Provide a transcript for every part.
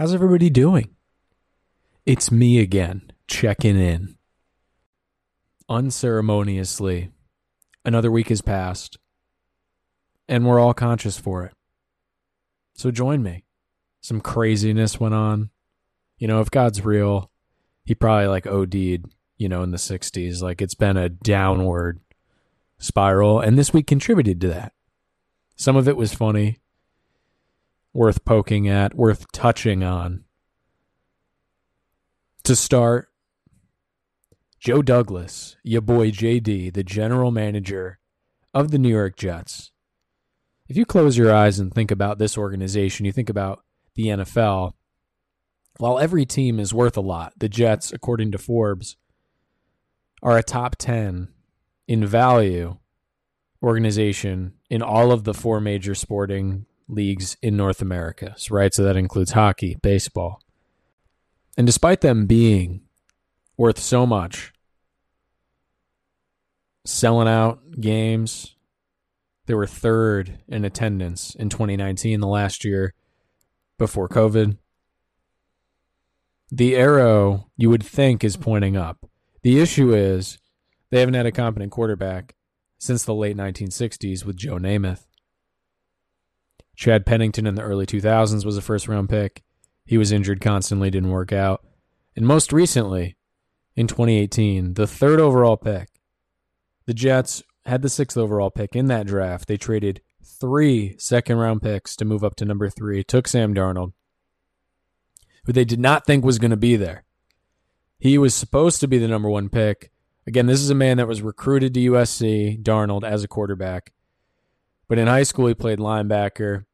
How's everybody doing? It's me again, checking in. Unceremoniously, another week has passed, and we're all conscious for it. So join me. Some craziness went on. You know, if God's real, he probably like OD'd, you know, in the 60s. Like it's been a downward spiral, and this week contributed to that. Some of it was funny, worth poking at, worth touching on. To start, Joe Douglas, your boy JD, the general manager of the New York Jets. If you close your eyes and think about this organization, you think about the NFL. While every team is worth a lot, the Jets, according to Forbes, are a top 10 in value organization in all of the four major sporting leagues in North America, right? So that includes hockey, baseball. And despite them being worth so much, selling out games, they were third in attendance in 2019, the last year before COVID. The arrow you would think is pointing up. The issue is they haven't had a competent quarterback since the late 1960s with Joe Namath. Chad Pennington in the early 2000s was a first round pick. He was injured constantly, didn't work out. And most recently, in 2018, the third overall pick, the Jets had the sixth overall pick in that draft. They traded three second round picks to move up to number three, took Sam Darnold, who they did not think was going to be there. He was supposed to be the number one pick. Again, this is a man that was recruited to USC, Darnold, as a quarterback. But in high school, he played linebacker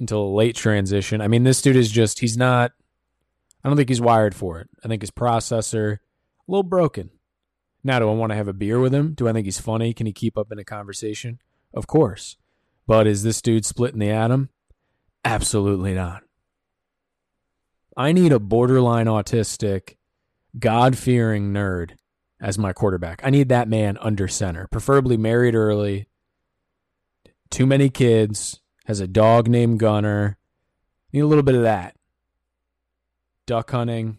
until a late transition. I mean, this dude is just, he's not, I don't think he's wired for it. I think his processor, a little broken. Now, do I want to have a beer with him? Do I think he's funny? Can he keep up in a conversation? Of course. But is this dude splitting the atom? Absolutely not. I need a borderline autistic, God fearing nerd as my quarterback. I need that man under center, preferably married early, too many kids, has a dog named Gunner. Need a little bit of that. Duck hunting,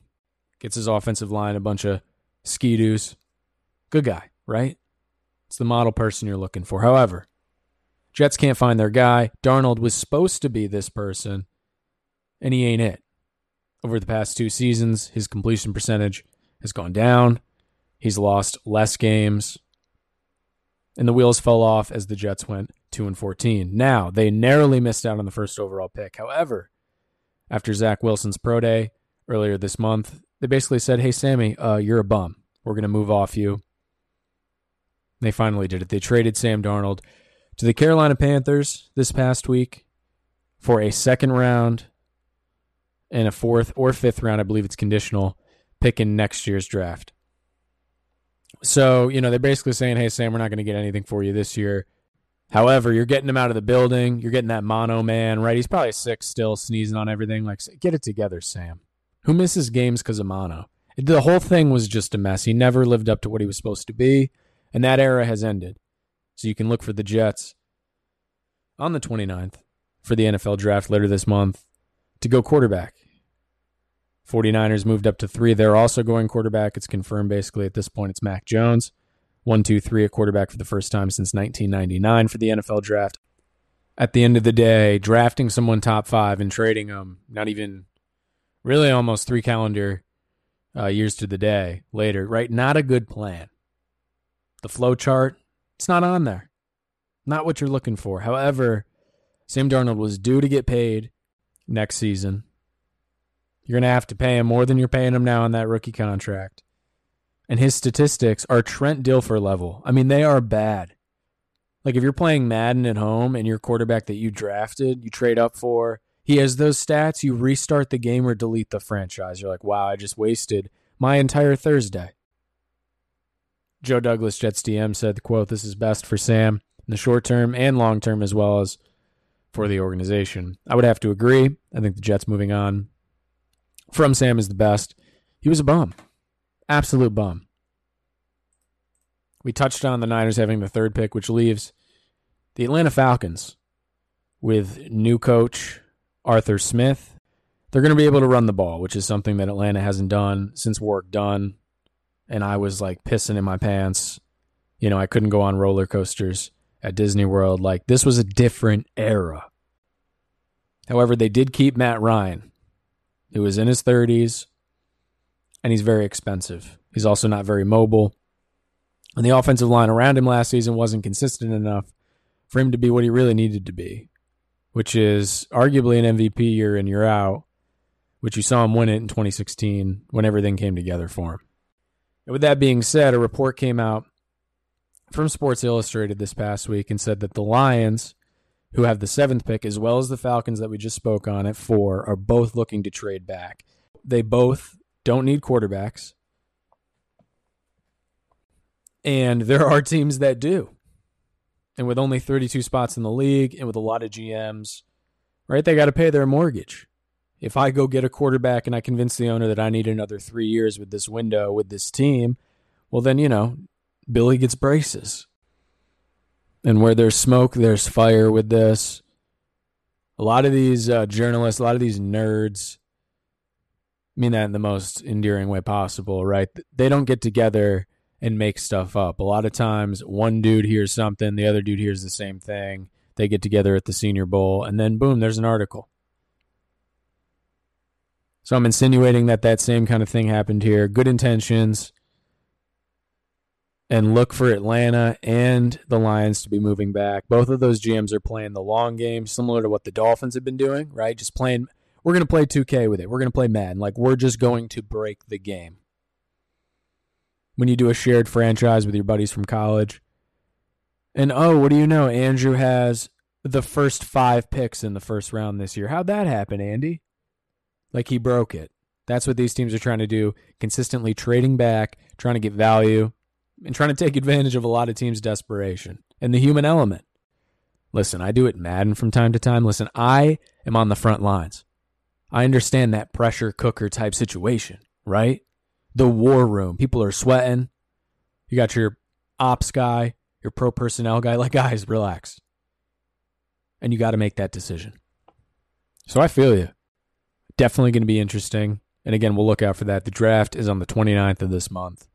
gets his offensive line a bunch of skidoos. Good guy, right? It's the model person you're looking for. However, Jets can't find their guy. Darnold was supposed to be this person, and he ain't it. Over the past two seasons, his completion percentage has gone down. He's lost less games. And the wheels fell off as the Jets went 2 and 14. Now, they narrowly missed out on the first overall pick. However, after Zach Wilson's pro day earlier this month, they basically said, Hey, Sammy, uh, you're a bum. We're going to move off you. They finally did it. They traded Sam Darnold to the Carolina Panthers this past week for a second round and a fourth or fifth round, I believe it's conditional, pick in next year's draft. So, you know, they're basically saying, hey, Sam, we're not going to get anything for you this year. However, you're getting him out of the building. You're getting that mono man, right? He's probably sick still, sneezing on everything. Like, get it together, Sam. Who misses games because of mono? The whole thing was just a mess. He never lived up to what he was supposed to be, and that era has ended. So you can look for the Jets on the 29th for the NFL draft later this month to go quarterback. 49ers moved up to three. They're also going quarterback. It's confirmed basically at this point. It's Mac Jones. One, two, three, a quarterback for the first time since 1999 for the NFL draft. At the end of the day, drafting someone top five and trading them, not even really almost three calendar uh, years to the day later, right? Not a good plan. The flow chart, it's not on there. Not what you're looking for. However, Sam Darnold was due to get paid next season. You're going to have to pay him more than you're paying him now on that rookie contract. And his statistics are Trent Dilfer level. I mean, they are bad. Like if you're playing Madden at home and your quarterback that you drafted, you trade up for, he has those stats, you restart the game or delete the franchise. You're like, wow, I just wasted my entire Thursday. Joe Douglas, Jets DM, said, quote, this is best for Sam in the short term and long term as well as for the organization. I would have to agree. I think the Jets moving on from Sam is the best. He was a bum. Absolute bum. We touched on the Niners having the third pick, which leaves the Atlanta Falcons with new coach Arthur Smith. they're going to be able to run the ball, which is something that Atlanta hasn't done since Warrick Dunn. And I was like pissing in my pants. You know, I couldn't go on roller coasters at Disney World. Like, this was a different era. However, they did keep Matt Ryan, who was in his 30s, and he's very expensive. He's also not very mobile. And the offensive line around him last season wasn't consistent enough for him to be what he really needed to be, which is arguably an MVP year in, year out, which you saw him win it in 2016 when everything came together for him. And with that being said, a report came out from Sports Illustrated this past week and said that the Lions, who have the seventh pick, as well as the Falcons that we just spoke on at four, are both looking to trade back. They both don't need quarterbacks. And there are teams that do. And with only 32 spots in the league and with a lot of GMs, right, they got to pay their mortgage if I go get a quarterback and I convince the owner that I need another three years with this window with this team, well, then, you know, Billy gets braces. And where there's smoke, there's fire with this. A lot of these uh, journalists, a lot of these nerds, I mean that in the most endearing way possible, right? They don't get together and make stuff up. A lot of times, one dude hears something, the other dude hears the same thing. They get together at the Senior Bowl, and then boom, there's an article. So I'm insinuating that that same kind of thing happened here. Good intentions. And look for Atlanta and the Lions to be moving back. Both of those GMs are playing the long game, similar to what the Dolphins have been doing, right? Just playing, we're going to play 2K with it. We're going to play Madden. Like, we're just going to break the game. When you do a shared franchise with your buddies from college. And oh, what do you know? Andrew has the first five picks in the first round this year. How'd that happen, Andy? like he broke it. That's what these teams are trying to do, consistently trading back, trying to get value, and trying to take advantage of a lot of teams' desperation and the human element. Listen, I do it Madden from time to time. Listen, I am on the front lines. I understand that pressure cooker type situation, right? The war room. People are sweating. You got your ops guy, your pro personnel guy. Like, guys, relax. And you got to make that decision. So I feel you. Definitely going to be interesting. And again, we'll look out for that. The draft is on the 29th of this month.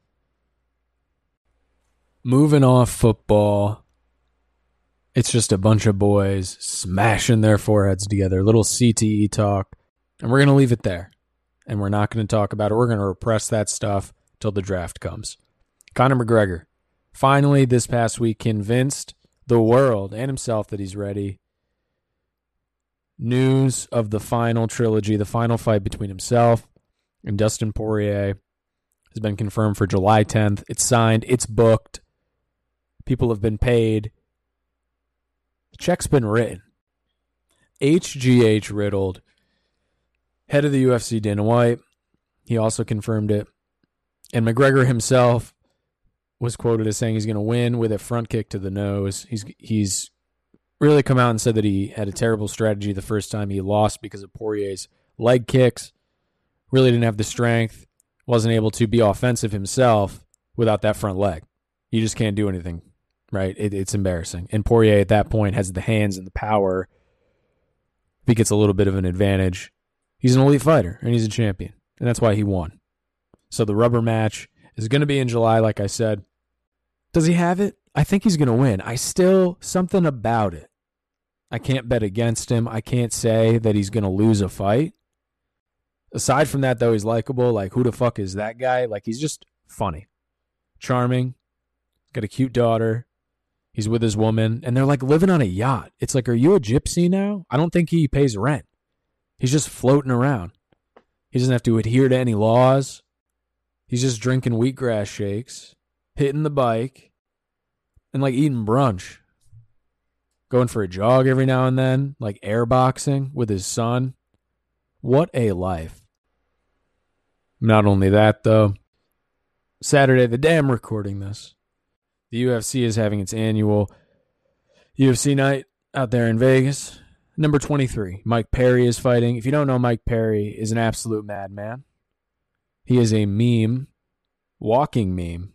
Moving off football, it's just a bunch of boys smashing their foreheads together, little CTE talk. And we're going to leave it there. And we're not going to talk about it. We're going to repress that stuff till the draft comes. Conor McGregor finally this past week convinced the world and himself that he's ready news of the final trilogy, the final fight between himself and Dustin Poirier, has been confirmed for July 10th. It's signed, it's booked. People have been paid. The check's been written. HGH riddled. Head of the UFC, Dana White, he also confirmed it. And McGregor himself was quoted as saying he's going to win with a front kick to the nose. He's he's really come out and said that he had a terrible strategy the first time he lost because of Poirier's leg kicks. Really didn't have the strength, wasn't able to be offensive himself without that front leg. You just can't do anything, right? It, it's embarrassing. And Poirier at that point has the hands and the power. He gets a little bit of an advantage, he's an elite fighter and he's a champion. And that's why he won. So the rubber match is going to be in July, like I said. Does he have it? I think he's going to win. I still, something about it. I can't bet against him. I can't say that he's going to lose a fight. Aside from that, though, he's likable. Like, who the fuck is that guy? Like, he's just funny, charming, got a cute daughter. He's with his woman, and they're like living on a yacht. It's like, are you a gypsy now? I don't think he pays rent. He's just floating around. He doesn't have to adhere to any laws. He's just drinking wheatgrass shakes, hitting the bike, and like eating brunch going for a jog every now and then, like airboxing with his son. What a life. Not only that, though, Saturday, the day I'm recording this, the UFC is having its annual UFC night out there in Vegas. Number 23, Mike Perry is fighting. If you don't know, Mike Perry is an absolute madman. He is a meme, walking meme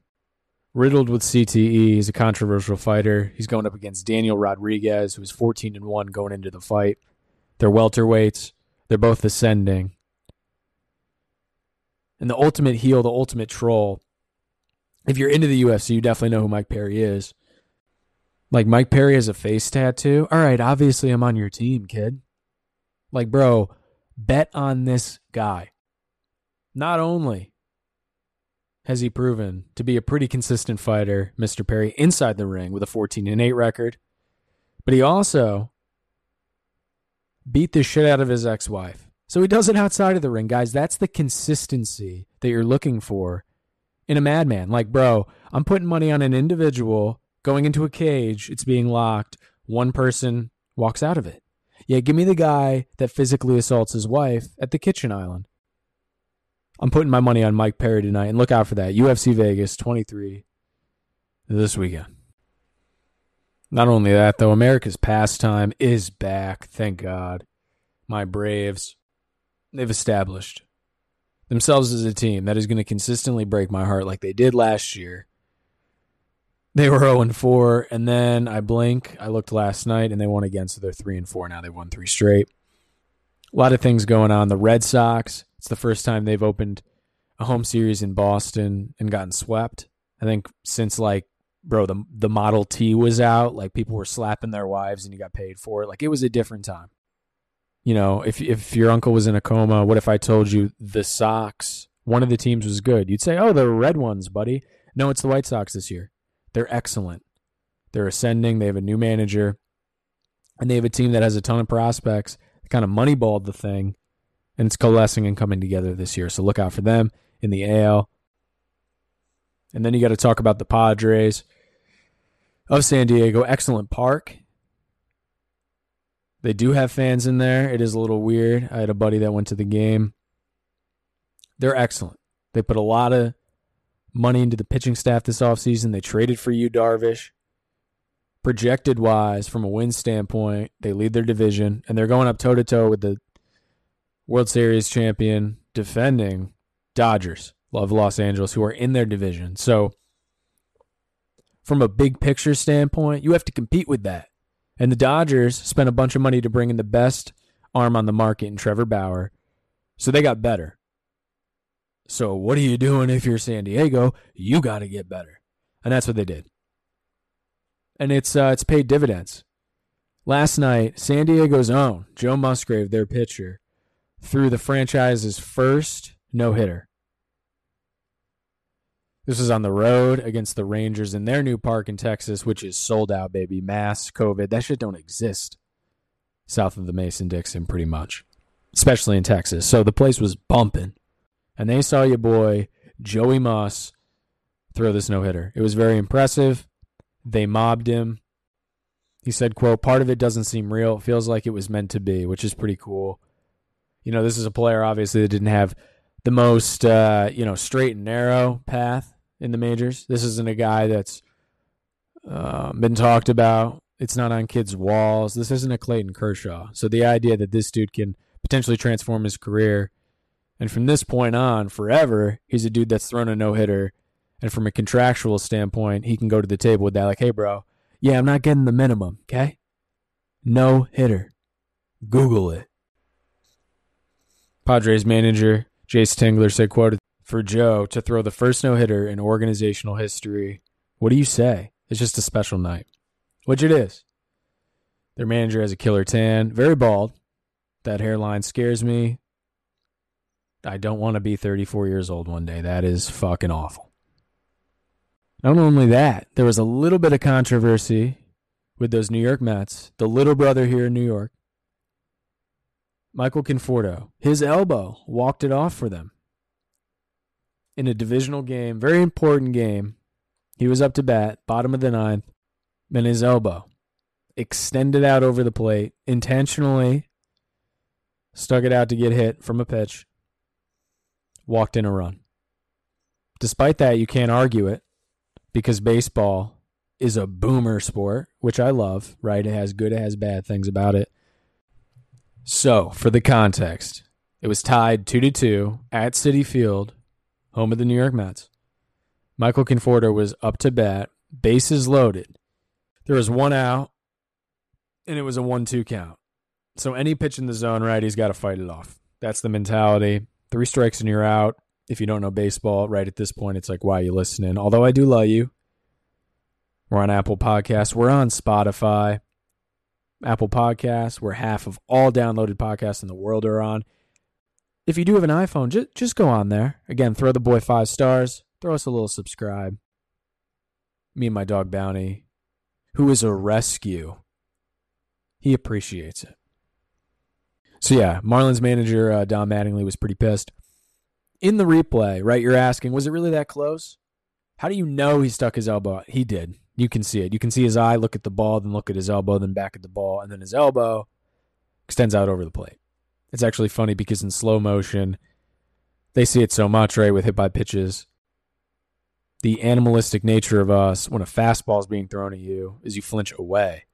riddled with CTE. He's a controversial fighter. He's going up against Daniel Rodriguez, who's 14 and 1 going into the fight. They're welterweights. They're both ascending. And the ultimate heel, the ultimate troll. If you're into the UFC, you definitely know who Mike Perry is. Like Mike Perry has a face tattoo. All right, obviously I'm on your team, kid. Like, bro, bet on this guy. Not only has he proven to be a pretty consistent fighter, Mr. Perry, inside the ring with a 14 and 8 record, but he also beat the shit out of his ex-wife. So he does it outside of the ring, guys. That's the consistency that you're looking for in a madman. Like, bro, I'm putting money on an individual going into a cage, it's being locked, one person walks out of it. Yeah, give me the guy that physically assaults his wife at the kitchen island. I'm putting my money on Mike Perry tonight, and look out for that. UFC Vegas 23 this weekend. Not only that, though, America's pastime is back. Thank God. My Braves, they've established themselves as a team that is going to consistently break my heart like they did last year they were 0 and 4, and then I blink. I looked last night, and they won again, so they're 3 and 4 now. They've won three straight. A lot of things going on. The Red Sox. It's the first time they've opened a home series in Boston and gotten swept. I think since like, bro, the the Model T was out, like people were slapping their wives, and you got paid for it. Like it was a different time. You know, if if your uncle was in a coma, what if I told you the Sox, one of the teams was good? You'd say, "Oh, the red ones, buddy." No, it's the White Sox this year. They're excellent. They're ascending. They have a new manager, and they have a team that has a ton of prospects. They kind of moneyballed the thing, and it's coalescing and coming together this year. So look out for them in the AL. And then you got to talk about the Padres of San Diego. Excellent park. They do have fans in there. It is a little weird. I had a buddy that went to the game. They're excellent. They put a lot of money into the pitching staff this offseason. They traded for Yu Darvish. Projected wise, from a win standpoint, they lead their division and they're going up toe to toe with the World Series champion defending Dodgers of Los Angeles, who are in their division. So, from a big picture standpoint, you have to compete with that. And the Dodgers spent a bunch of money to bring in the best arm on the market in Trevor Bauer. So they got better. So what are you doing if you're San Diego? You got to get better. And that's what they did. And it's uh, it's paid dividends. Last night, San Diego's own Joe Musgrove, their pitcher, threw the franchise's first no-hitter. This was on the road against the Rangers in their new park in Texas, which is sold out, baby. Mass COVID. That shit don't exist south of the Mason Dixon, pretty much, especially in Texas. So the place was bumping and they saw your boy Joey Moss throw this no hitter. It was very impressive. They mobbed him. He said, quote, part of it doesn't seem real. It feels like it was meant to be, which is pretty cool. You know, this is a player obviously that didn't have the most uh, you know, straight and narrow path in the majors. This isn't a guy that's uh, been talked about. It's not on kids' walls. This isn't a Clayton Kershaw. So the idea that this dude can potentially transform his career and from this point on, forever, he's a dude that's thrown a no hitter. And from a contractual standpoint, he can go to the table with that, like, hey, bro, yeah, I'm not getting the minimum, okay? No hitter. Google it. Padres manager Jayce Tingler said, quoted, for Joe to throw the first no hitter in organizational history. What do you say? It's just a special night, which it is. Their manager has a killer tan, very bald. That hairline scares me. I don't want to be 34 years old one day. That is fucking awful. Not only that, there was a little bit of controversy with those New York Mets, the little brother here in New York. Michael Conforto, his elbow walked it off for them in a divisional game, very important game. He was up to bat, bottom of the ninth, and his elbow extended out over the plate, intentionally stuck it out to get hit from a pitch walked in a run. Despite that, you can't argue it because baseball is a boomer sport, which I love, right? It has good, it has bad things about it. So, for the context, it was tied 2 to 2 at Citi Field, home of the New York Mets. Michael Conforto was up to bat, bases loaded. There was one out, and it was a 1 2 count. So any pitch in the zone, right, he's got to fight it off. That's the mentality. Three strikes and you're out. If you don't know baseball, right at this point, it's like, why are you listening? Although I do love you. We're on Apple Podcasts. We're on Spotify. Apple Podcasts, where half of all downloaded podcasts in the world are on. If you do have an iPhone, just just go on there. Again, throw the boy five stars. Throw us a little subscribe. Me and my dog Bounty, who is a rescue, he appreciates it. So yeah, Marlins manager uh, Don Mattingly was pretty pissed. In the replay, right? You're asking, was it really that close? How do you know he stuck his elbow? Out? He did. You can see it. You can see his eye look at the ball, then look at his elbow, then back at the ball, and then his elbow extends out over the plate. It's actually funny because in slow motion, they see it so much, right, with hit by pitches. The animalistic nature of us when a fastball is being thrown at you is you flinch away.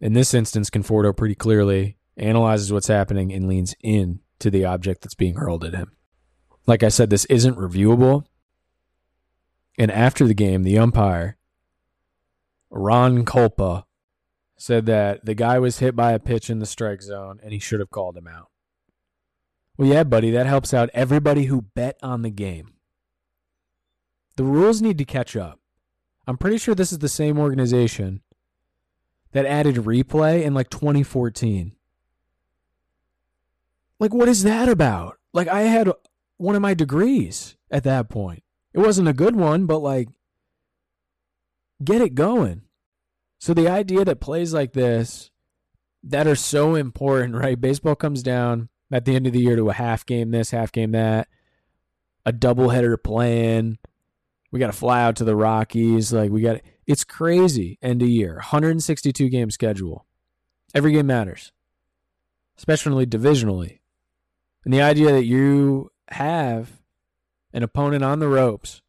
In this instance, Conforto pretty clearly analyzes what's happening and leans in to the object that's being hurled at him. Like I said, this isn't reviewable. And after the game, the umpire Ron Kulpa, said that the guy was hit by a pitch in the strike zone and he should have called him out. Well, yeah, buddy, that helps out everybody who bet on the game. The rules need to catch up. I'm pretty sure this is the same organization that added replay in like 2014. Like, what is that about? Like, I had one of my degrees at that point. It wasn't a good one, but like, get it going. So the idea that plays like this that are so important, right? Baseball comes down at the end of the year to a half game this, half game that, a doubleheader plan. We got to fly out to the Rockies. Like we got it's crazy end of year. 162 game schedule. Every game matters. Especially divisionally. And the idea that you have an opponent on the ropes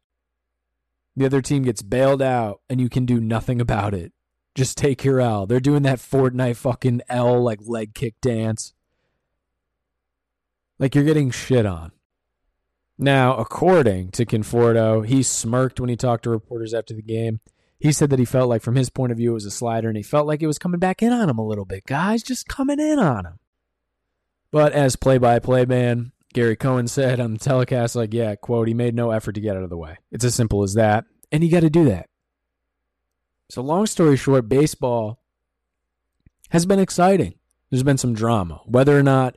the other team gets bailed out and you can do nothing about it. Just take your L. They're doing that Fortnite fucking L like leg kick dance. Like you're getting shit on. Now, according to Conforto, he smirked when he talked to reporters after the game. He said that he felt like, from his point of view, it was a slider, and he felt like it was coming back in on him a little bit. Guys, just coming in on him. But as play-by-play man, Gary Cohen said on the telecast, like, yeah, quote, he made no effort to get out of the way. It's as simple as that. And you got to do that. So, long story short, baseball has been exciting. There's been some drama. Whether or not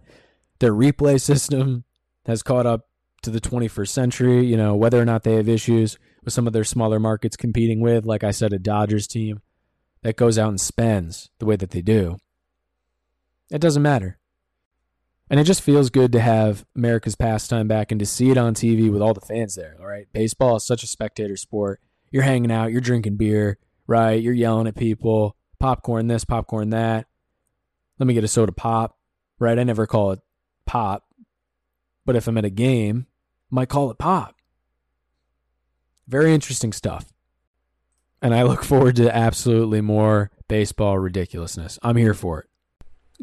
their replay system has caught up to the 21st century, you know, whether or not they have issues with some of their smaller markets competing with, like I said, a Dodgers team that goes out and spends the way that they do, it doesn't matter. And it just feels good to have America's pastime back and to see it on TV with all the fans there. All right. Baseball is such a spectator sport. You're hanging out, you're drinking beer, right? You're yelling at people, popcorn this, popcorn that. Let me get a soda pop, right? I never call it pop. But if I'm at a game, I might call it pop. Very interesting stuff. And I look forward to absolutely more baseball ridiculousness. I'm here for it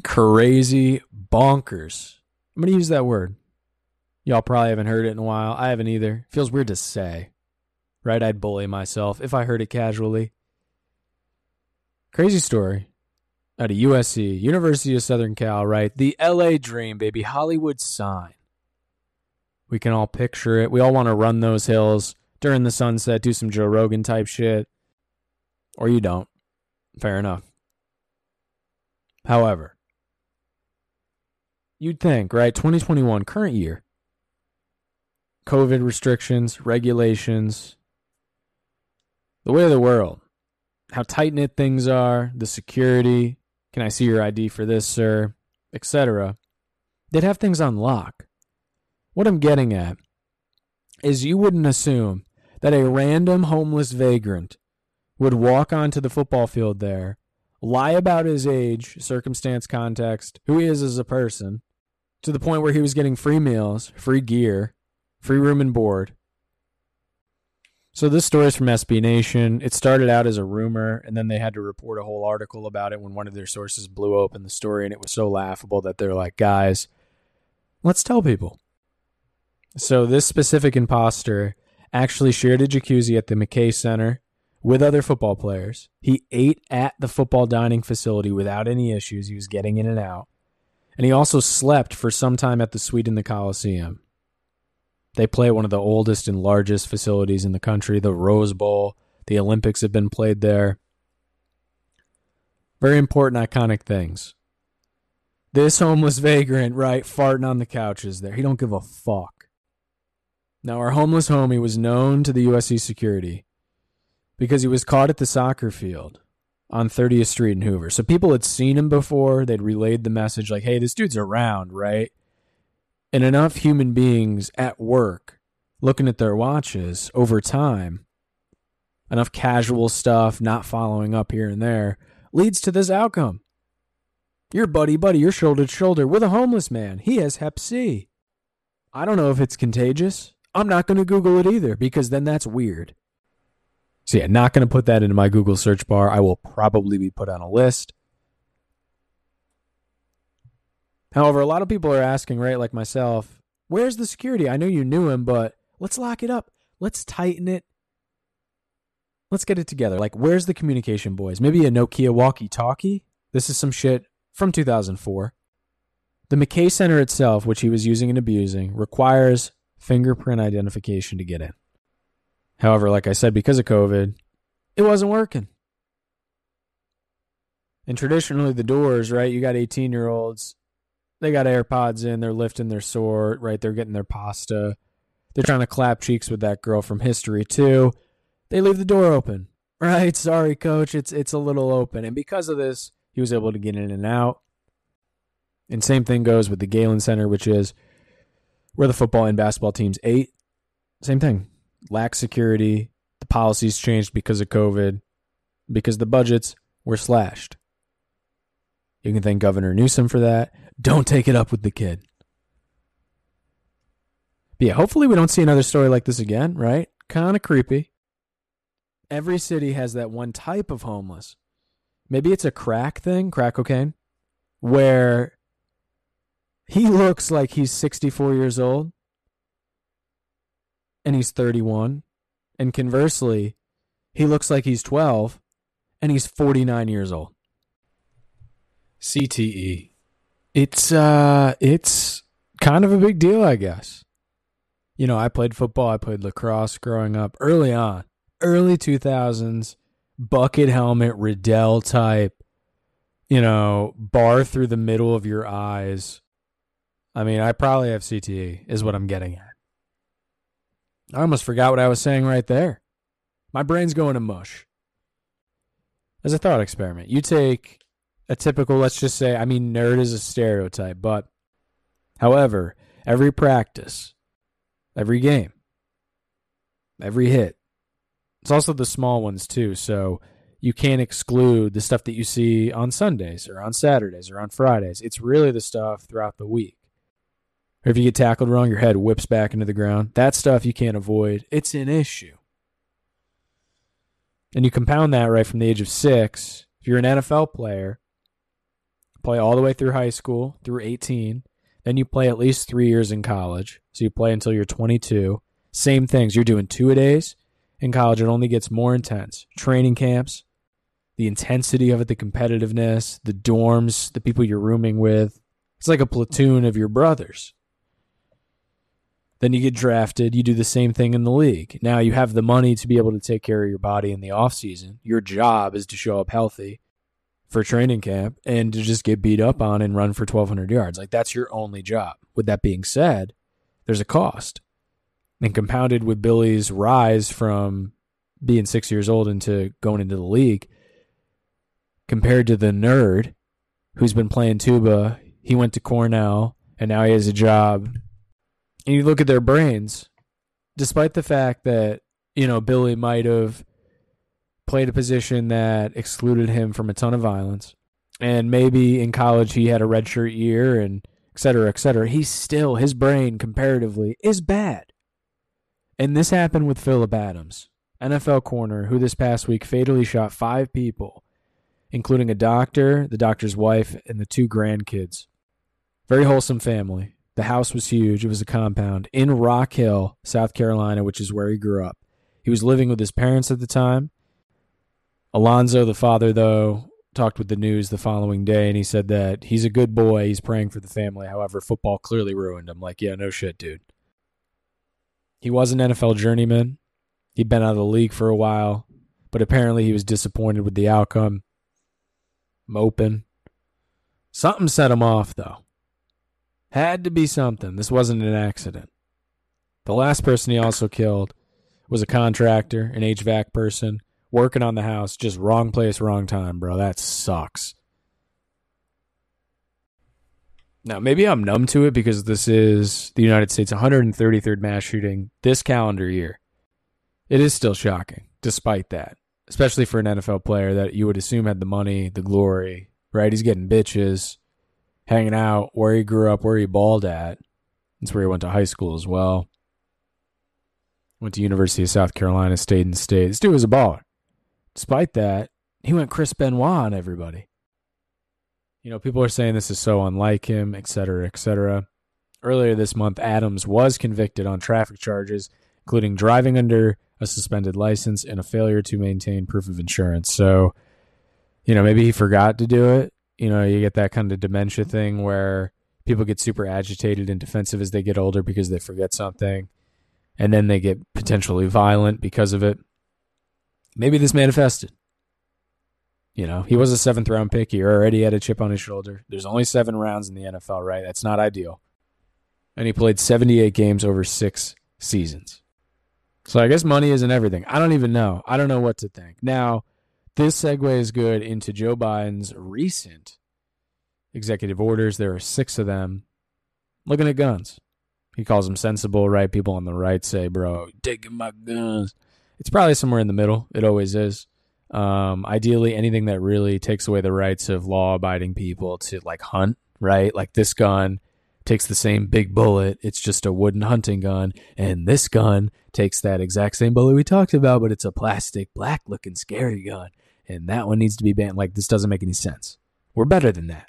crazy bonkers. I'm going to use that word. Y'all probably haven't heard it in a while. I haven't either. Feels weird to say. Right? I'd bully myself if I heard it casually. Crazy story out of USC, University of Southern Cal, right? The LA dream, baby. Hollywood sign. We can all picture it. We all want to run those hills during the sunset, do some Joe Rogan type shit. Or you don't. Fair enough. However, You'd think, right? 2021, current year. COVID restrictions, regulations, the way of the world, how tight knit things are, the security. Can I see your ID for this, sir? Etc. They'd have things on lock. What I'm getting at is you wouldn't assume that a random homeless vagrant would walk onto the football field there, lie about his age, circumstance, context, who he is as a person, to the point where he was getting free meals, free gear, free room and board. So this story is from SB Nation. It started out as a rumor, and then they had to report a whole article about it when one of their sources blew open the story, and it was so laughable that they're like, guys, let's tell people. So this specific imposter actually shared a jacuzzi at the McKay Center with other football players. He ate at the football dining facility without any issues. He was getting in and out And he also slept for some time at the suite in the Coliseum. They play at one of the oldest and largest facilities in the country, the Rose Bowl. The Olympics have been played there. Very important, iconic things. This homeless vagrant, right, farting on the couches there. He don't give a fuck. Now, our homeless homie was known to the USC security because he was caught at the soccer field on 30th Street in Hoover. So people had seen him before. They'd relayed the message like, hey, this dude's around, right? And enough human beings at work looking at their watches over time, enough casual stuff, not following up here and there, leads to this outcome. You're buddy buddy, you're shoulder to shoulder with a homeless man. He has hep C. I don't know if it's contagious. I'm not going to Google it either because then that's weird. So, yeah, not going to put that into my Google search bar. I will probably be put on a list. However, a lot of people are asking, right, like myself, where's the security? I know you knew him, but let's lock it up. Let's tighten it. Let's get it together. Like, where's the communication, boys? Maybe a Nokia walkie talkie? This is some shit from 2004. The McKay Center itself, which he was using and abusing, requires fingerprint identification to get in. However, like I said, because of COVID, it wasn't working. And traditionally, the doors, right? You got 18 year olds, they got AirPods in, they're lifting their sword, right? They're getting their pasta. They're trying to clap cheeks with that girl from history, too. They leave the door open, right? Sorry, coach, it's, it's a little open. And because of this, he was able to get in and out. And same thing goes with the Galen Center, which is where the football and basketball teams ate. Same thing. Lack security. The policies changed because of COVID, because the budgets were slashed. You can thank Governor Newsom for that. Don't take it up with the kid. But yeah, hopefully we don't see another story like this again, right? Kind of creepy. Every city has that one type of homeless maybe it's a crack thing, crack cocaine, where he looks like he's 64 years old and he's 31. And conversely, he looks like he's 12 and he's 49 years old. CTE. It's uh it's kind of a big deal, I guess. You know, I played football, I played lacrosse growing up early on, early 2000s bucket helmet Riddell type, you know, bar through the middle of your eyes. I mean, I probably have CTE, is what I'm getting at. I almost forgot what I was saying right there. My brain's going to mush. As a thought experiment, you take a typical, let's just say, I mean, nerd is a stereotype, but however, every practice, every game, every hit, it's also the small ones too. So you can't exclude the stuff that you see on Sundays or on Saturdays or on Fridays. It's really the stuff throughout the week. Or if you get tackled wrong, your head whips back into the ground. That stuff you can't avoid. It's an issue. And you compound that right from the age of six. If you're an NFL player, play all the way through high school, through 18. Then you play at least three years in college. So you play until you're 22. Same things. You're doing two a days in college, it only gets more intense. Training camps, the intensity of it, the competitiveness, the dorms, the people you're rooming with. It's like a platoon of your brothers. Then you get drafted, you do the same thing in the league. Now you have the money to be able to take care of your body in the off season. Your job is to show up healthy for training camp and to just get beat up on and run for 1200 yards. Like that's your only job. With that being said, there's a cost and compounded with Billy's rise from being six years old into going into the league, compared to the nerd who's been playing tuba, he went to Cornell and now he has a job. And you look at their brains, despite the fact that, you know, Billy might have played a position that excluded him from a ton of violence. And maybe in college he had a redshirt year and et cetera, et cetera. He's still, his brain comparatively is bad. And this happened with Phillip Adams, NFL corner, who this past week fatally shot five people, including a doctor, the doctor's wife, and the two grandkids. Very wholesome family. The house was huge. It was a compound in Rock Hill, South Carolina, which is where he grew up. He was living with his parents at the time. Alonzo, the father, though, talked with the news the following day and he said that he's a good boy. He's praying for the family. However, football clearly ruined him. Like, yeah, no shit, dude. He was an NFL journeyman. He'd been out of the league for a while, but apparently he was disappointed with the outcome. Moping. Something set him off, though. Had to be something. This wasn't an accident. The last person he also killed was a contractor, an HVAC person, working on the house, just wrong place, wrong time, bro. That sucks. Now, maybe I'm numb to it because this is the United States 133rd mass shooting this calendar year. It is still shocking, despite that, especially for an NFL player that you would assume had the money, the glory, right? He's getting bitches, hanging out where he grew up, where he balled at. That's where he went to high school as well. Went to University of South Carolina, stayed in state. This dude was a baller. Despite that, he went Chris Benoit on everybody. You know, people are saying this is so unlike him, et cetera, et cetera. Earlier this month, Adams was convicted on traffic charges, including driving under a suspended license and a failure to maintain proof of insurance. So, you know, maybe he forgot to do it. You know, you get that kind of dementia thing where people get super agitated and defensive as they get older because they forget something and then they get potentially violent because of it. Maybe this manifested. You know, he was a seventh round pick. He already had a chip on his shoulder. There's only seven rounds in the NFL, right? That's not ideal. And he played 78 games over six seasons. So I guess money isn't everything. I don't even know. I don't know what to think. Now, this segue is good into Joe Biden's recent executive orders. There are six of them looking at guns. He calls them sensible, right? People on the right say, bro, taking my guns. It's probably somewhere in the middle. It always is. Um, ideally, anything that really takes away the rights of law abiding people to like hunt, right? Like this gun takes the same big bullet. It's just a wooden hunting gun. And this gun takes that exact same bullet we talked about, but it's a plastic, black looking, scary gun. And that one needs to be banned. Like, this doesn't make any sense. We're better than that.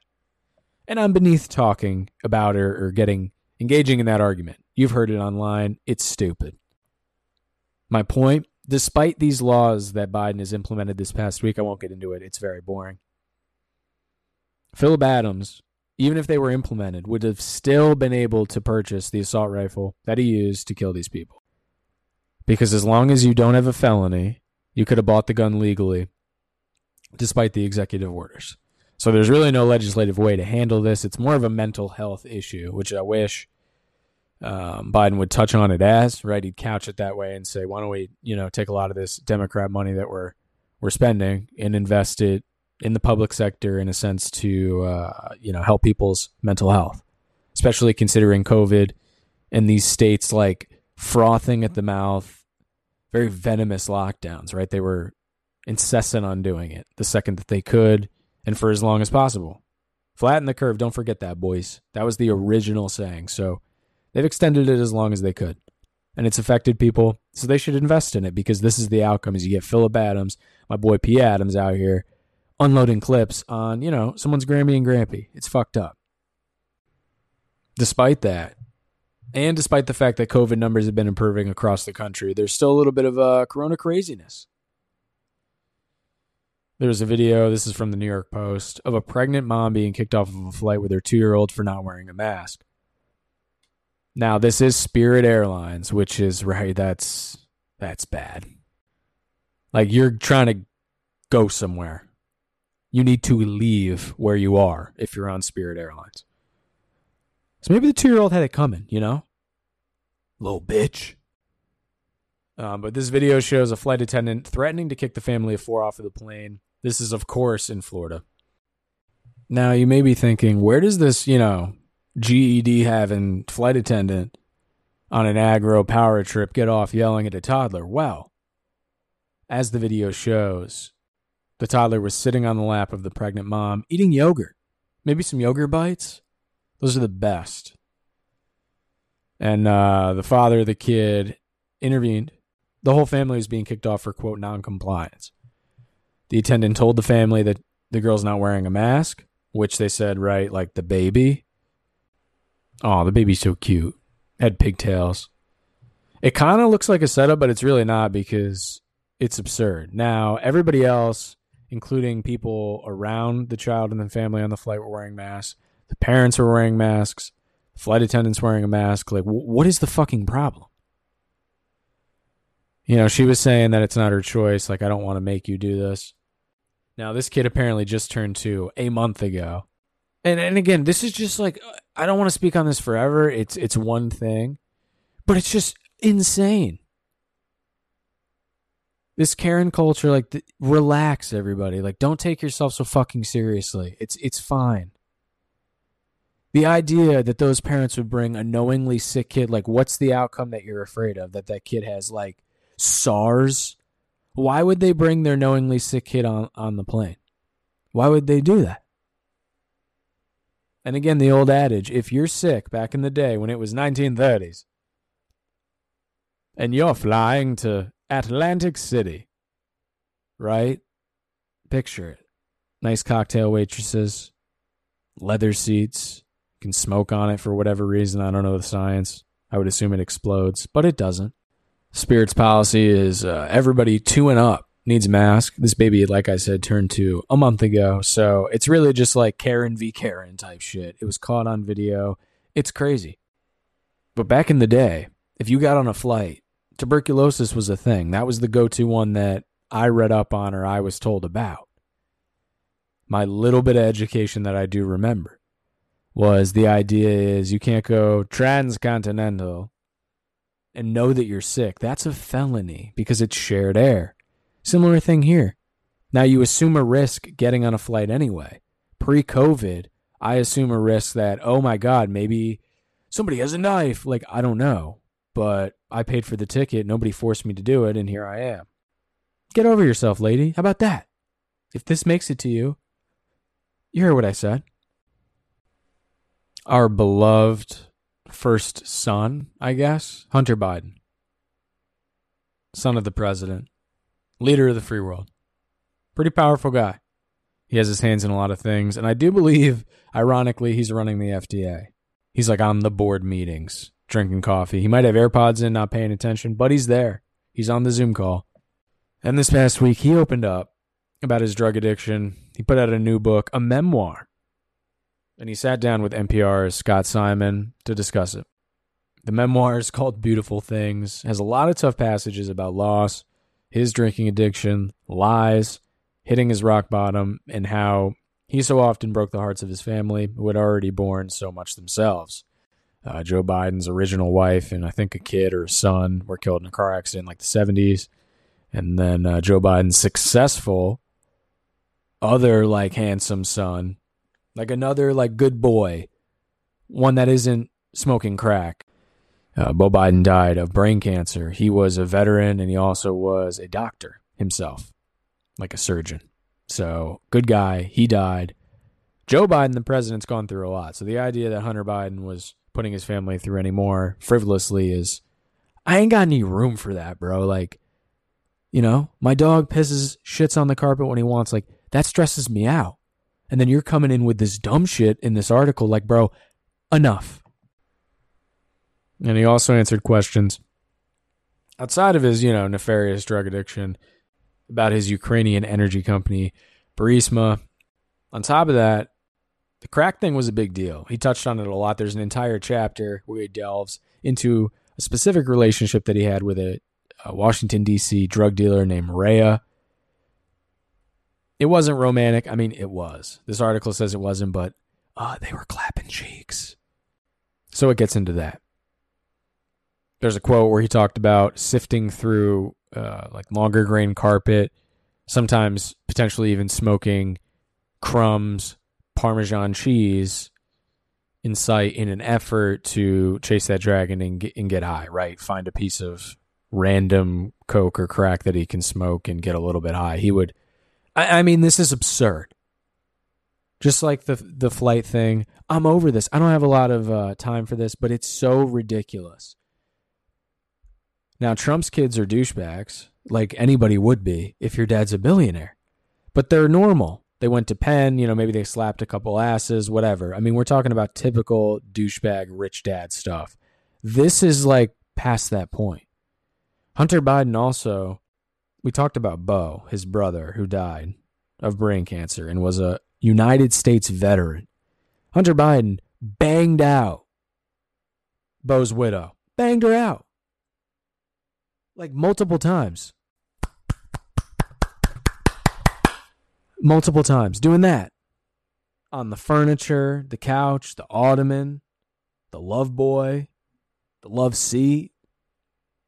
And I'm beneath talking about or, or getting engaging in that argument. You've heard it online. It's stupid. My point despite these laws that Biden has implemented this past week, I won't get into it. It's very boring. Phillip Adams, even if they were implemented, would have still been able to purchase the assault rifle that he used to kill these people. Because as long as you don't have a felony, you could have bought the gun legally, despite the executive orders. So there's really no legislative way to handle this. It's more of a mental health issue, which I wish um, Biden would touch on it as right. He'd couch it that way and say, "Why don't we, you know, take a lot of this Democrat money that we're we're spending and invest it in the public sector in a sense to, uh, you know, help people's mental health, especially considering COVID and these states like frothing at the mouth, very venomous lockdowns. Right? They were incessant on doing it the second that they could and for as long as possible. Flatten the curve. Don't forget that, boys. That was the original saying. So they've extended it as long as they could. And it's affected people. So they should invest in it because this is the outcome is you get Phillip Adams, my boy P. Adams out here unloading clips on, you know, someone's Grammy and Grampy. It's fucked up. Despite that, and despite the fact that COVID numbers have been improving across the country, there's still a little bit of uh, corona craziness. There's a video, this is from the New York Post, of a pregnant mom being kicked off of a flight with her two year old for not wearing a mask. Now, this is Spirit Airlines, which is right, that's that's bad. Like you're trying to go somewhere. You need to leave where you are if you're on Spirit Airlines. So maybe the two year old had it coming, you know? Little bitch. Um, but this video shows a flight attendant threatening to kick the family of four off of the plane. This is, of course, in Florida. Now, you may be thinking, where does this, you know, GED having flight attendant on an agro power trip get off yelling at a toddler? Well, as the video shows, the toddler was sitting on the lap of the pregnant mom eating yogurt. Maybe some yogurt bites. Those are the best. And uh, the father of the kid intervened the whole family was being kicked off for quote noncompliance. The attendant told the family that the girl's not wearing a mask, which they said, right, like the baby. Oh, the baby's so cute. Had pigtails. It kind of looks like a setup, but it's really not because it's absurd. Now, everybody else including people around the child and the family on the flight were wearing masks. The parents were wearing masks. The flight attendants wearing a mask. Like, w- what is the fucking problem? You know, she was saying that it's not her choice. Like, I don't want to make you do this. Now, this kid apparently just turned two a month ago. And and again, this is just like I don't want to speak on this forever. It's it's one thing, but it's just insane. This Karen culture, like, relax, everybody. Like, don't take yourself so fucking seriously. It's it's fine. The idea that those parents would bring a knowingly sick kid, like, what's the outcome that you're afraid of? That that kid has like SARS why would they bring their knowingly sick kid on, on the plane? Why would they do that? And again, the old adage if you're sick back in the day when it was 1930s and you're flying to Atlantic City, right? Picture it. Nice cocktail waitresses, leather seats, you can smoke on it for whatever reason. I don't know the science. I would assume it explodes, but it doesn't. Spirit's policy is uh, everybody two and up needs mask. This baby, like I said, turned two a month ago. So it's really just like Karen v. Karen type shit. It was caught on video. It's crazy. But back in the day, if you got on a flight, tuberculosis was a thing. That was the go to one that I read up on or I was told about. My little bit of education that I do remember was the idea is you can't go transcontinental and know that you're sick, that's a felony because it's shared air. Similar thing here. Now you assume a risk getting on a flight anyway. Pre COVID, I assume a risk that, oh my God, maybe somebody has a knife. Like, I don't know. But I paid for the ticket. Nobody forced me to do it. And here I am. Get over yourself, lady. How about that? If this makes it to you, you hear what I said. Our beloved first son, I guess, Hunter Biden, son of the president, leader of the free world. Pretty powerful guy. He has his hands in a lot of things. And I do believe, ironically, he's running the FDA. He's like on the board meetings, drinking coffee. He might have AirPods in, not paying attention, but he's there. He's on the Zoom call. And this past week, he opened up about his drug addiction. He put out a new book, a memoir and he sat down with NPR's Scott Simon to discuss it. The memoir is called Beautiful Things, has a lot of tough passages about loss, his drinking addiction, lies, hitting his rock bottom, and how he so often broke the hearts of his family who had already borne so much themselves. Uh, Joe Biden's original wife and I think a kid or a son were killed in a car accident in like the 70s. And then uh, Joe Biden's successful other like handsome son like another like good boy, one that isn't smoking crack. Uh, Bo Biden died of brain cancer. He was a veteran and he also was a doctor himself, like a surgeon. So good guy. He died. Joe Biden, the president's gone through a lot. So the idea that Hunter Biden was putting his family through any more frivolously is, I ain't got any room for that, bro. Like, you know, my dog pisses shits on the carpet when he wants. Like that stresses me out. And then you're coming in with this dumb shit in this article, like, bro, enough. And he also answered questions outside of his, you know, nefarious drug addiction about his Ukrainian energy company, Burisma. On top of that, the crack thing was a big deal. He touched on it a lot. There's an entire chapter where he delves into a specific relationship that he had with a, a Washington, D.C. drug dealer named Rhea. It wasn't romantic. I mean, it was. This article says it wasn't, but uh, they were clapping cheeks. So it gets into that. There's a quote where he talked about sifting through uh, like longer grain carpet, sometimes potentially even smoking crumbs, Parmesan cheese in sight in an effort to chase that dragon and get, and get high, right? Find a piece of random coke or crack that he can smoke and get a little bit high. He would I, I mean, this is absurd. Just like the the flight thing, I'm over this. I don't have a lot of uh, time for this, but it's so ridiculous. Now, Trump's kids are douchebags, like anybody would be if your dad's a billionaire, but they're normal. They went to Penn, you know, maybe they slapped a couple asses, whatever. I mean, we're talking about typical douchebag rich dad stuff. This is like past that point. Hunter Biden also we talked about Bo, his brother who died. of brain cancer and was a United States veteran. Hunter Biden banged out Bo's widow, banged her out like multiple times. Multiple times doing that on the furniture, the couch, the ottoman, the love boy, the love seat,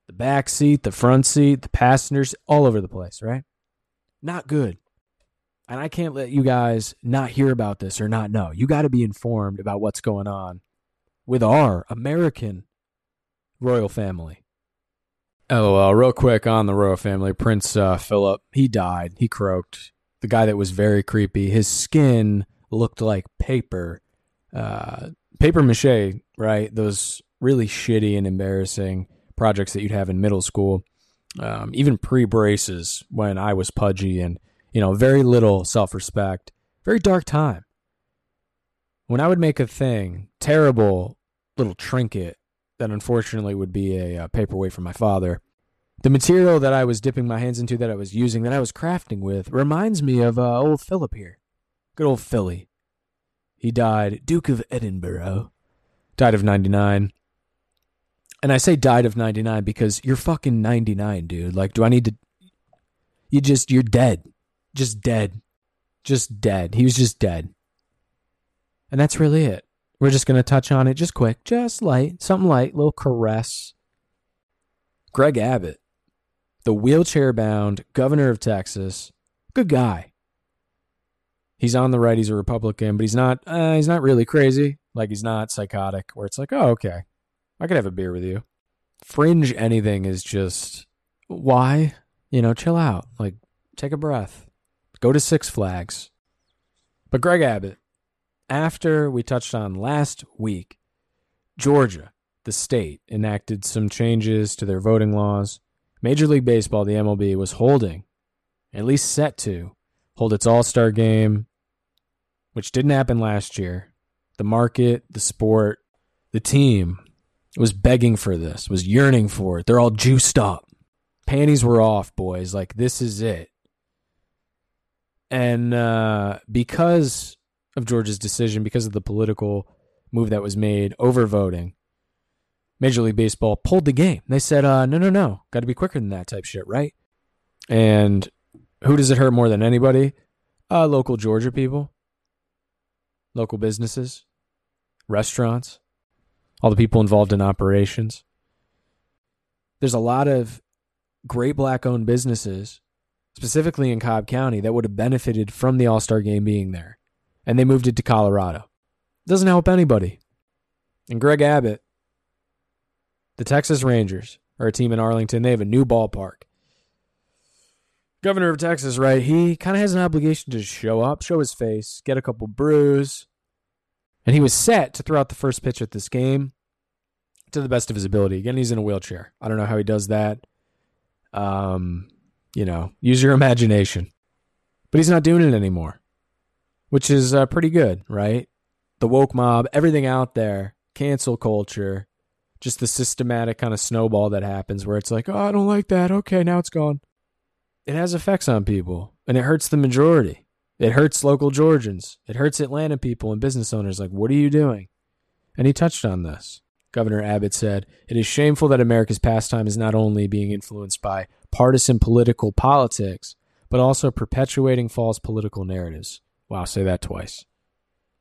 the back seat, the front seat, the passengers, all over the place, right? Not good. And I can't let you guys not hear about this or not know. You got to be informed about what's going on with our American royal family. LOL, real quick on the royal family. Prince uh, Philip, he died. He croaked. The guy that was very creepy. His skin looked like paper. Uh, paper mache, right? Those really shitty and embarrassing projects that you'd have in middle school, um, even pre braces when I was pudgy and, you know, very little self respect, very dark time. When I would make a thing, terrible little trinket that unfortunately would be a, a uh, paperweight from my father, the material that I was dipping my hands into, that I was using, that I was crafting with, reminds me of uh, old Philip here. Good old Philly. He died, Duke of Edinburgh. Died of 99. And I say died of 99 because you're fucking 99, dude. Like, do I need to. You just, you're dead. Just dead. Just dead. He was just dead. And that's really it. We're just going to touch on it just quick, just light, something light, little caress. Greg Abbott, the wheelchair bound governor of Texas, good guy. He's on the right, he's a Republican, but he's not uh, he's not really crazy. Like he's not psychotic where it's like, "Oh, okay. I could have a beer with you. Fringe anything is just why? You know, chill out. Like, take a breath. Go to Six Flags. But Greg Abbott, after we touched on last week, Georgia, the state, enacted some changes to their voting laws. Major League Baseball, the MLB, was holding, at least set to, hold its All Star game, which didn't happen last year. The market, the sport, the team was begging for this, was yearning for it. They're all juiced up. Panties were off, boys. Like, this is it. And uh, because of Georgia's decision, because of the political move that was made over voting, Major League Baseball pulled the game. They said, uh, no, no, no, got to be quicker than that type shit, right? And who does it hurt more than anybody? Uh, local Georgia people, local businesses, restaurants all the people involved in operations. There's a lot of great black owned businesses, specifically in Cobb County, that would have benefited from the All Star game being there. And they moved it to Colorado. Doesn't help anybody. And Greg Abbott, the Texas Rangers, are a team in Arlington. They have a new ballpark. Governor of Texas, right? He kind of has an obligation to show up, show his face, get a couple brews, and he was set to throw out the first pitch at this game to the best of his ability. Again, he's in a wheelchair. I don't know how he does that. Um, you know, use your imagination. But he's not doing it anymore, which is uh, pretty good, right? The woke mob, everything out there, cancel culture, just the systematic kind of snowball that happens where it's like, oh, I don't like that. Okay, now it's gone. It has effects on people and it hurts the majority. It hurts local Georgians. It hurts Atlanta people and business owners. Like, what are you doing? And he touched on this. Governor Abbott said, It is shameful that America's pastime is not only being influenced by partisan political politics, but also perpetuating false political narratives. Wow, say that twice.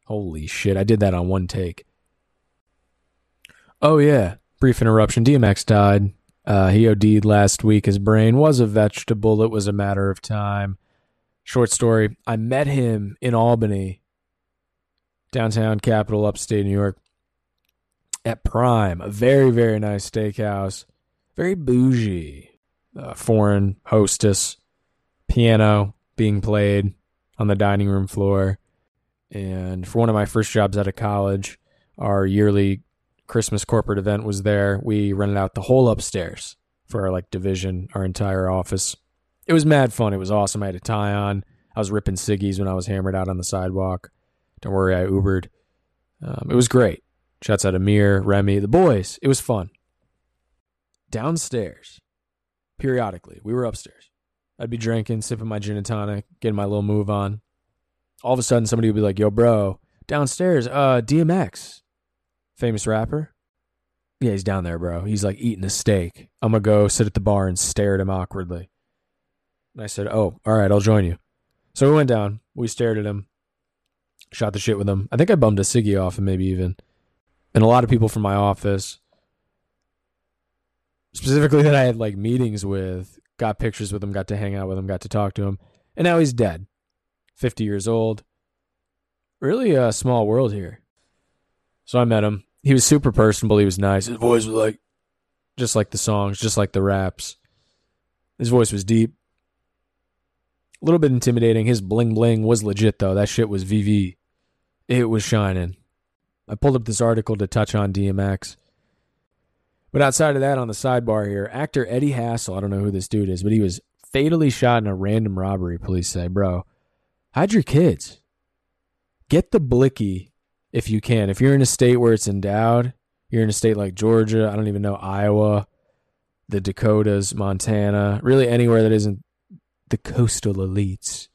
Holy shit, I did that on one take. Oh, yeah, brief interruption. DMX died. Uh, he OD'd last week. His brain was a vegetable. It was a matter of time. Short story I met him in Albany, downtown capital, upstate New York, at Prime, a very, very nice steakhouse. Very bougie. Uh, foreign hostess, piano being played on the dining room floor. And for one of my first jobs out of college, our yearly Christmas corporate event was there. We rented out the whole upstairs for our like division, our entire office it was mad fun. It was awesome. I had a tie on. I was ripping ciggies when I was hammered out on the sidewalk. Don't worry, I Ubered. Um, it was great. Shouts out Amir, Remy, the boys. It was fun. Downstairs, periodically, we were upstairs. I'd be drinking, sipping my gin and tonic, getting my little move on. All of a sudden, somebody would be like, "Yo, bro, downstairs, uh, DMX, famous rapper." Yeah, he's down there, bro. He's like eating a steak. I'm gonna go sit at the bar and stare at him awkwardly. And I said, "Oh, all right, I'll join you." So we went down. We stared at him, shot the shit with him. I think I bummed a ciggy off him, maybe even. And a lot of people from my office, specifically that I had like meetings with, got pictures with him, got to hang out with him, got to talk to him. And now he's dead. 50 years old. Really a small world here. So I met him. He was super personable. He was nice. His voice was like, just like the songs, just like the raps. His voice was deep. A little bit intimidating. His bling bling was legit, though. That shit was VV. It was shining. I pulled up this article to touch on DMX. But outside of that, on the sidebar here, actor Eddie Hassell, I don't know who this dude is, but he was fatally shot in a random robbery, police say. Bro, hide your kids. Get the blicky if you can. If you're in a state where it's endowed, you're in a state like Georgia, I don't even know, Iowa, the Dakotas, Montana, really anywhere that isn't the coastal elites.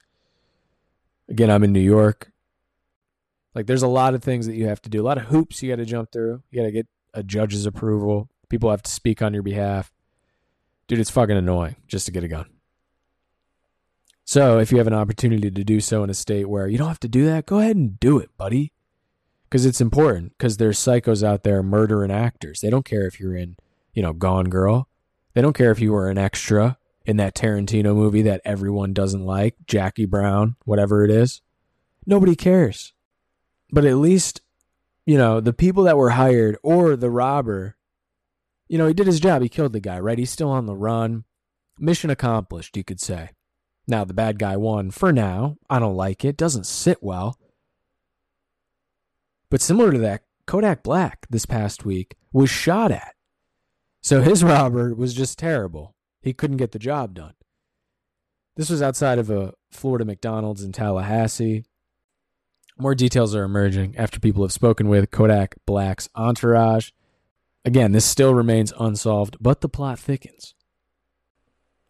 Again, I'm in New York. Like, there's a lot of things that you have to do, a lot of hoops you got to jump through. You got to get a judge's approval. People have to speak on your behalf. Dude, it's fucking annoying just to get a gun. So, if you have an opportunity to do so in a state where you don't have to do that, go ahead and do it, buddy. Because it's important. Because there's psychos out there murdering actors. They don't care if you're in, you know, Gone Girl. They don't care if you were an extra in that Tarantino movie that everyone doesn't like, Jackie Brown, whatever it is. Nobody cares. But at least, you know, the people that were hired or the robber, you know, he did his job. He killed the guy, right? He's still on the run. Mission accomplished, you could say. Now, the bad guy won for now. I don't like it. Doesn't sit well. But similar to that, Kodak Black this past week was shot at. So his robber was just terrible. He couldn't get the job done. This was outside of a Florida McDonald's in Tallahassee. More details are emerging after people have spoken with Kodak Black's entourage. Again, this still remains unsolved, but the plot thickens.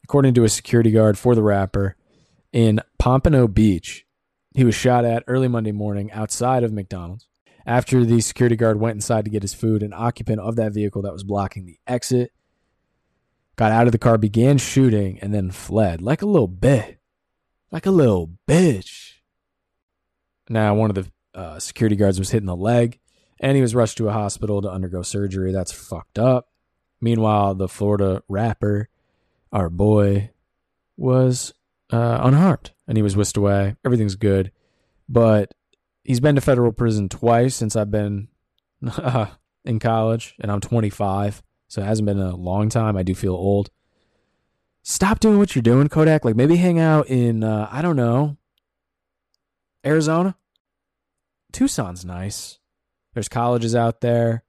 According to a security guard for the rapper in Pompano Beach, he was shot at early Monday morning outside of McDonald's. After the security guard went inside to get his food, an occupant of that vehicle that was blocking the exit got out of the car, began shooting, and then fled like a little bit. Like a little bitch. Now, one of the uh, security guards was hit in the leg, and he was rushed to a hospital to undergo surgery. That's fucked up. Meanwhile, the Florida rapper, our boy, was uh, unharmed, and he was whisked away. Everything's good, but he's been to federal prison twice since I've been in college, and I'm 25, so it hasn't been a long time. I do feel old. Stop doing what you're doing, Kodak. Like maybe hang out in uh, I don't know, Arizona. Tucson's nice. There's colleges out there.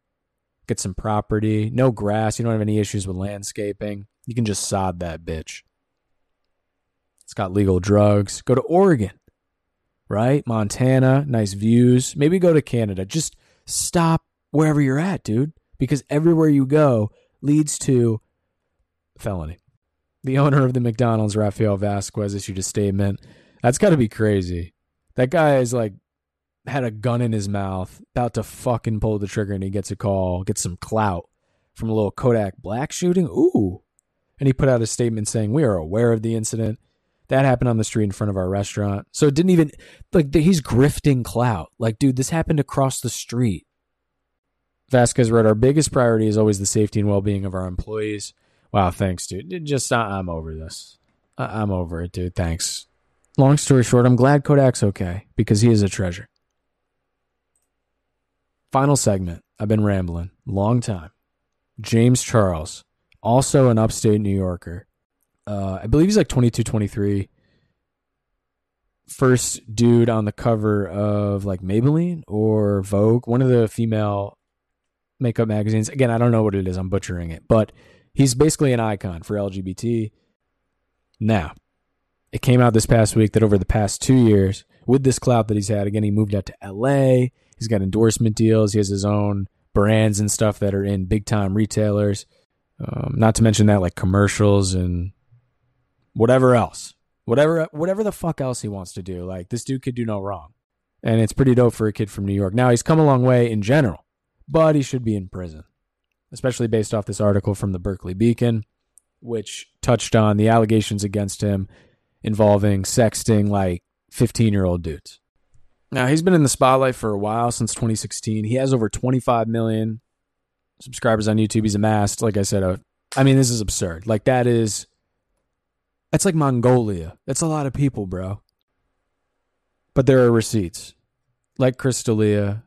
Get some property. No grass. You don't have any issues with landscaping. You can just sod that bitch. It's got legal drugs. Go to Oregon, right? Montana, nice views. Maybe go to Canada. Just stop wherever you're at, dude, because everywhere you go leads to felony. The owner of the McDonald's, Rafael Vasquez, issued a statement. That's got to be crazy. That guy is like had a gun in his mouth, about to fucking pull the trigger, and he gets a call, gets some clout from a little Kodak Black shooting. Ooh. And he put out a statement saying, We are aware of the incident. That happened on the street in front of our restaurant. So it didn't even, like, he's grifting clout. Like, dude, this happened across the street. Vasquez wrote, Our biggest priority is always the safety and well being of our employees. Wow, thanks, dude. Just, I'm over this. I'm over it, dude. Thanks. Long story short, I'm glad Kodak's okay because he is a treasure. Final segment. I've been rambling. Long time. James Charles, also an upstate New Yorker. Uh, I believe he's like 22, 23. First dude on the cover of like Maybelline or Vogue, one of the female makeup magazines. Again, I don't know what it is. I'm butchering it, but he's basically an icon for LGBT. Now, it came out this past week that over the past two years, with this clout that he's had, again, he moved out to LA. He's got endorsement deals. He has his own brands and stuff that are in big time retailers. Um, not to mention that, like commercials and whatever else, whatever whatever the fuck else he wants to do. Like this dude could do no wrong, and it's pretty dope for a kid from New York. Now he's come a long way in general, but he should be in prison, especially based off this article from the Berkeley Beacon, which touched on the allegations against him involving sexting like 15 year old dudes. Now he's been in the spotlight for a while since 2016. He has over 25 million subscribers on YouTube. He's amassed, like I said, a, I mean, this is absurd. Like that is that's like Mongolia. That's a lot of people, bro. But there are receipts. Like Chris D'Elia.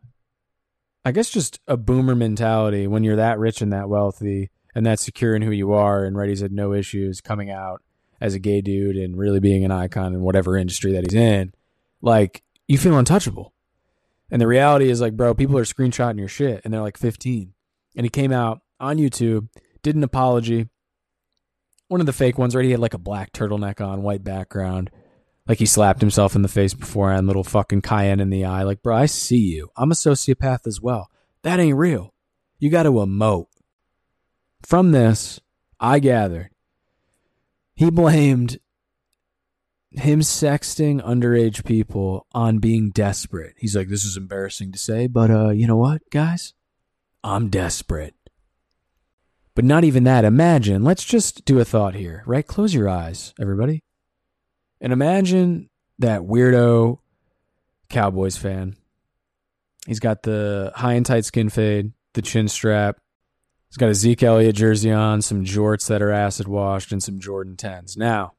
I guess just a boomer mentality when you're that rich and that wealthy and that secure in who you are and Reddy's had no issues coming out as a gay dude and really being an icon in whatever industry that he's in. Like, you feel untouchable. And the reality is like, bro, people are screenshotting your shit and they're like 15. And he came out on YouTube, did an apology, one of the fake ones, right? He had like a black turtleneck on, white background. Like he slapped himself in the face beforehand, little fucking cayenne in the eye. Like, bro, I see you. I'm a sociopath as well. That ain't real. You got to emote. From this, I gathered he blamed him sexting underage people on being desperate. He's like, this is embarrassing to say, but uh, you know what, guys? I'm desperate. But not even that. Imagine, let's just do a thought here, right? Close your eyes, everybody. And imagine that weirdo Cowboys fan. He's got the high and tight skin fade, the chin strap. He's got a Zeke Elliott jersey on, some jorts that are acid washed, and some Jordan 10s. Now,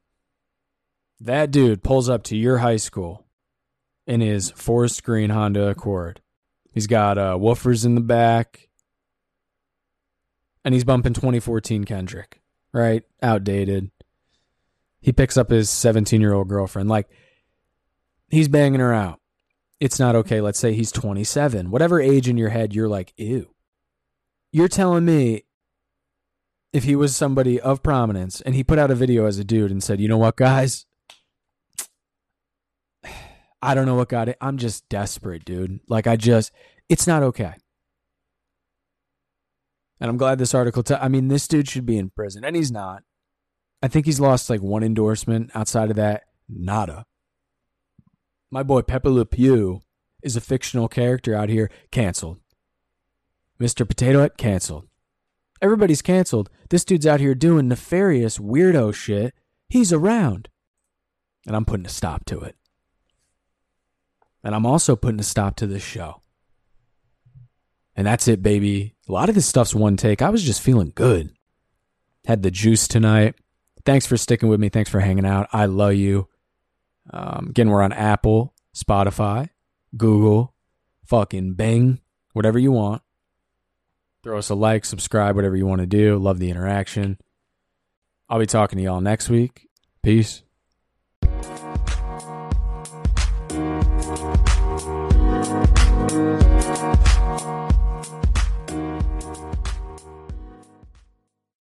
that dude pulls up to your high school in his forest green Honda Accord. He's got uh, woofers in the back and he's bumping 2014 Kendrick, right? Outdated. He picks up his 17 year old girlfriend. Like, he's banging her out. It's not okay. Let's say he's 27. Whatever age in your head, you're like, ew. You're telling me if he was somebody of prominence and he put out a video as a dude and said, you know what, guys? I don't know what got it. I'm just desperate, dude. Like, I just, it's not okay. And I'm glad this article. T- I mean, this dude should be in prison, and he's not. I think he's lost like one endorsement. Outside of that, nada. My boy Pepe Le Pew is a fictional character out here, canceled. Mr. Potato Head, canceled. Everybody's canceled. This dude's out here doing nefarious weirdo shit. He's around. And I'm putting a stop to it. And I'm also putting a stop to this show. And that's it, baby. A lot of this stuff's one take. I was just feeling good. Had the juice tonight. Thanks for sticking with me. Thanks for hanging out. I love you. Um, again, we're on Apple, Spotify, Google, fucking Bing, whatever you want. Throw us a like, subscribe, whatever you want to do. Love the interaction. I'll be talking to y'all next week. Peace.